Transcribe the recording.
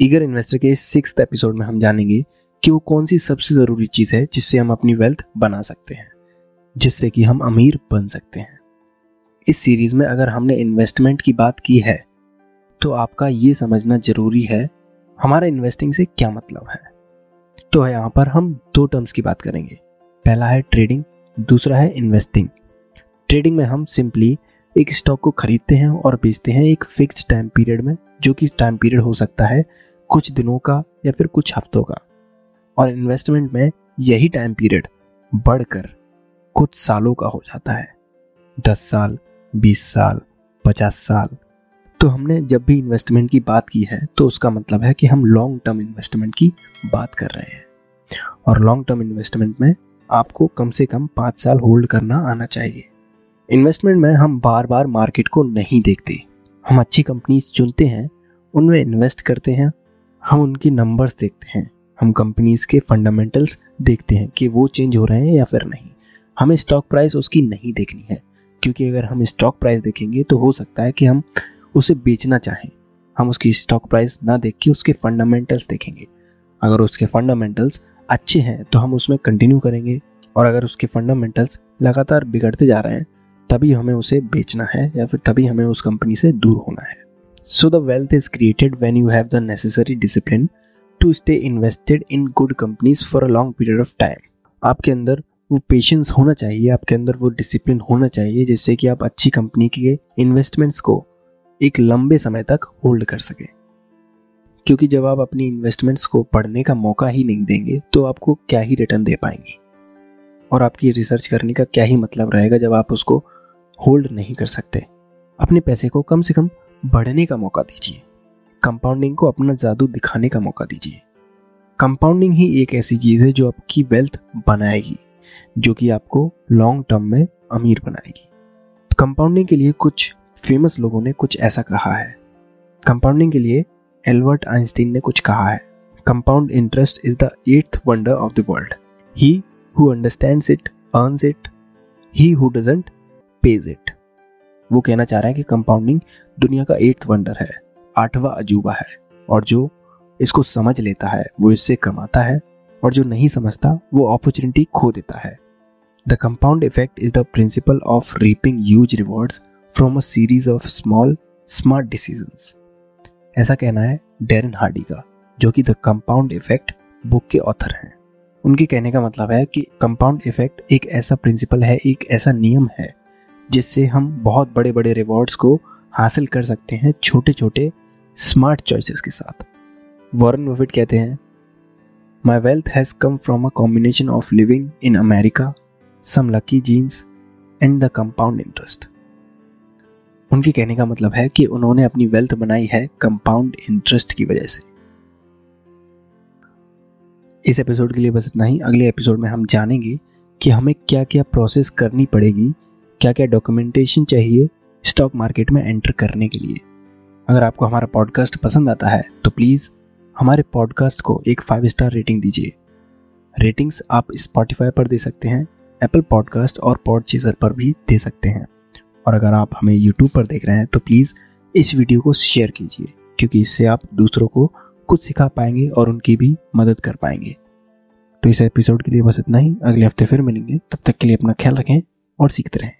Eager investor के six episode में हम जानेंगे कि वो कौन सी सबसे ज़रूरी चीज़ है जिससे हम अपनी वेल्थ बना सकते हैं, जिससे कि हम अमीर बन सकते हैं। इस सीरीज़ में अगर हमने इन्वेस्टमेंट की बात की है तो आपका ये समझना ज़रूरी है, हमारा इन्वेस्टिंग से क्या मतलब है? तो यहाँ पर हम दो टर्म्स की बात करेंगे। पहला है ट्रेडिंग दूसरा है इन्वेस्टिंग ट्रेडिंग में हम सिंपली एक स्टॉक को खरीदते हैं और बेचते हैं एक फिक्स टाइम पीरियड में, जो कि टाइम पीरियड हो सकता है कुछ दिनों का या फिर कुछ हफ्तों का। और इन्वेस्टमेंट में यही टाइम पीरियड बढ़कर कुछ सालों का हो जाता है। दस साल, बीस साल, पचास साल। तो हमने जब भी इन्वेस्टमेंट की बात की है तो उसका मतलब है कि हम लॉन्ग टर्म इन्वेस्टमेंट की बात कर रहे हैं। और लॉन्ग टर्म इन्वेस्टमेंट में आपको कम से कम पाँच साल होल्ड करना आना चाहिए। इन्वेस्टमेंट में हम बार बार मार्केट को नहीं देखते। हम अच्छी कंपनीज़ चुनते हैं, उनमें इन्वेस्ट करते हैं हम उनकी नंबर्स देखते हैं। हम कंपनीज़ के फंडामेंटल्स देखते हैं कि वो चेंज हो रहे हैं या फिर नहीं। हमें स्टॉक प्राइस उसकी नहीं देखनी है। क्योंकि अगर हम स्टॉक प्राइस देखेंगे तो हो सकता है कि हम उसे बेचना चाहें। हम उसकी स्टॉक प्राइस ना देख के उसके फंडामेंटल्स देखेंगे। अगर उसके फंडामेंटल्स अच्छे हैं तो हम उसमें कंटिन्यू करेंगे। और अगर उसके फंडामेंटल्स लगातार बिगड़ते जा रहे हैं, तभी हमें उसे बेचना है या फिर तभी हमें उस कंपनी से दूर होना है। So the wealth is created when you have the necessary discipline to stay invested in good companies for a long period of time आपके अंदर वो पेशेंस होना चाहिए, आपके अंदर वो डिसिप्लिन होना चाहिए जिससे कि आप अच्छी कंपनी के इन्वेस्टमेंट्स को एक लंबे समय तक होल्ड कर सकें। क्योंकि जब आप अपनी इन्वेस्टमेंट्स को पढ़ने का मौका ही नहीं देंगे तो आपको क्या ही रिटर्न दे पाएँगे? और आपकी रिसर्च करने का क्या ही मतलब रहेगा जब आप उसको होल्ड नहीं कर सकते? अपने पैसे को कम से कम बढ़ने का मौका दीजिए। कंपाउंडिंग को अपना जादू दिखाने का मौका दीजिए। कंपाउंडिंग ही एक ऐसी चीज़ है जो आपकी वेल्थ बनाएगी, जो कि आपको लॉन्ग टर्म में अमीर बनाएगी। कंपाउंडिंग के लिए कुछ फ़ेमस लोगों ने कुछ ऐसा कहा है। कंपाउंडिंग के लिए एल्बर्ट आइंस्टीन ने कुछ कहा है। Compound interest is the eighth wonder of the world he who understands it earns it he who doesn't pays it वो कहना चाह रहा है कि कंपाउंडिंग दुनिया का एट्थ वंडर है, आठवां अजूबा है, और जो इसको समझ लेता है, वो इससे कमाता है, और जो नहीं समझता, वो अपॉर्चुनिटी खो देता है। The compound effect is the principle of reaping huge rewards from a series of small smart decisions ऐसा कहना है डेरन हार्डी का, जो कि द कंपाउंड इफ़ेक्ट बुक के ऑथर हैं। उनके कहने का मतलब है कि कंपाउंड इफ़ेक्ट एक ऐसा प्रिंसिपल है, एक ऐसा नियम है जिससे हम बहुत बड़े बड़े रिवॉर्ड्स को हासिल कर सकते हैं छोटे छोटे स्मार्ट चॉइसेस के साथ। वॉरेन बफेट कहते हैं my wealth has come from a combination of living in America some lucky genes and the compound interest उनके कहने का मतलब है कि उन्होंने अपनी वेल्थ बनाई है कंपाउंड इंटरेस्ट की वजह से। इस एपिसोड के लिए बस इतना ही। अगले एपिसोड में हम जानेंगे कि हमें क्या क्या प्रोसेस करनी पड़ेगी क्या क्या डॉक्यूमेंटेशन चाहिए स्टॉक मार्केट में एंटर करने के लिए। अगर आपको हमारा पॉडकास्ट पसंद आता है तो प्लीज़ हमारे पॉडकास्ट को एक फाइव स्टार रेटिंग दीजिए। रेटिंग्स आप स्पॉटिफाई पर दे सकते हैं एप्पल पॉडकास्ट और पॉडचेजर पर भी दे सकते हैं। और अगर आप हमें यूट्यूब पर देख रहे हैं तो प्लीज़ इस वीडियो को शेयर कीजिए, क्योंकि इससे आप दूसरों को कुछ सिखा पाएँगे और उनकी भी मदद कर पाएँगे। तो इस एपिसोड के लिए बस इतना ही। अगले हफ़्ते फिर मिलेंगे। तब तक के लिए अपना ख्याल रखें और सीखते रहें।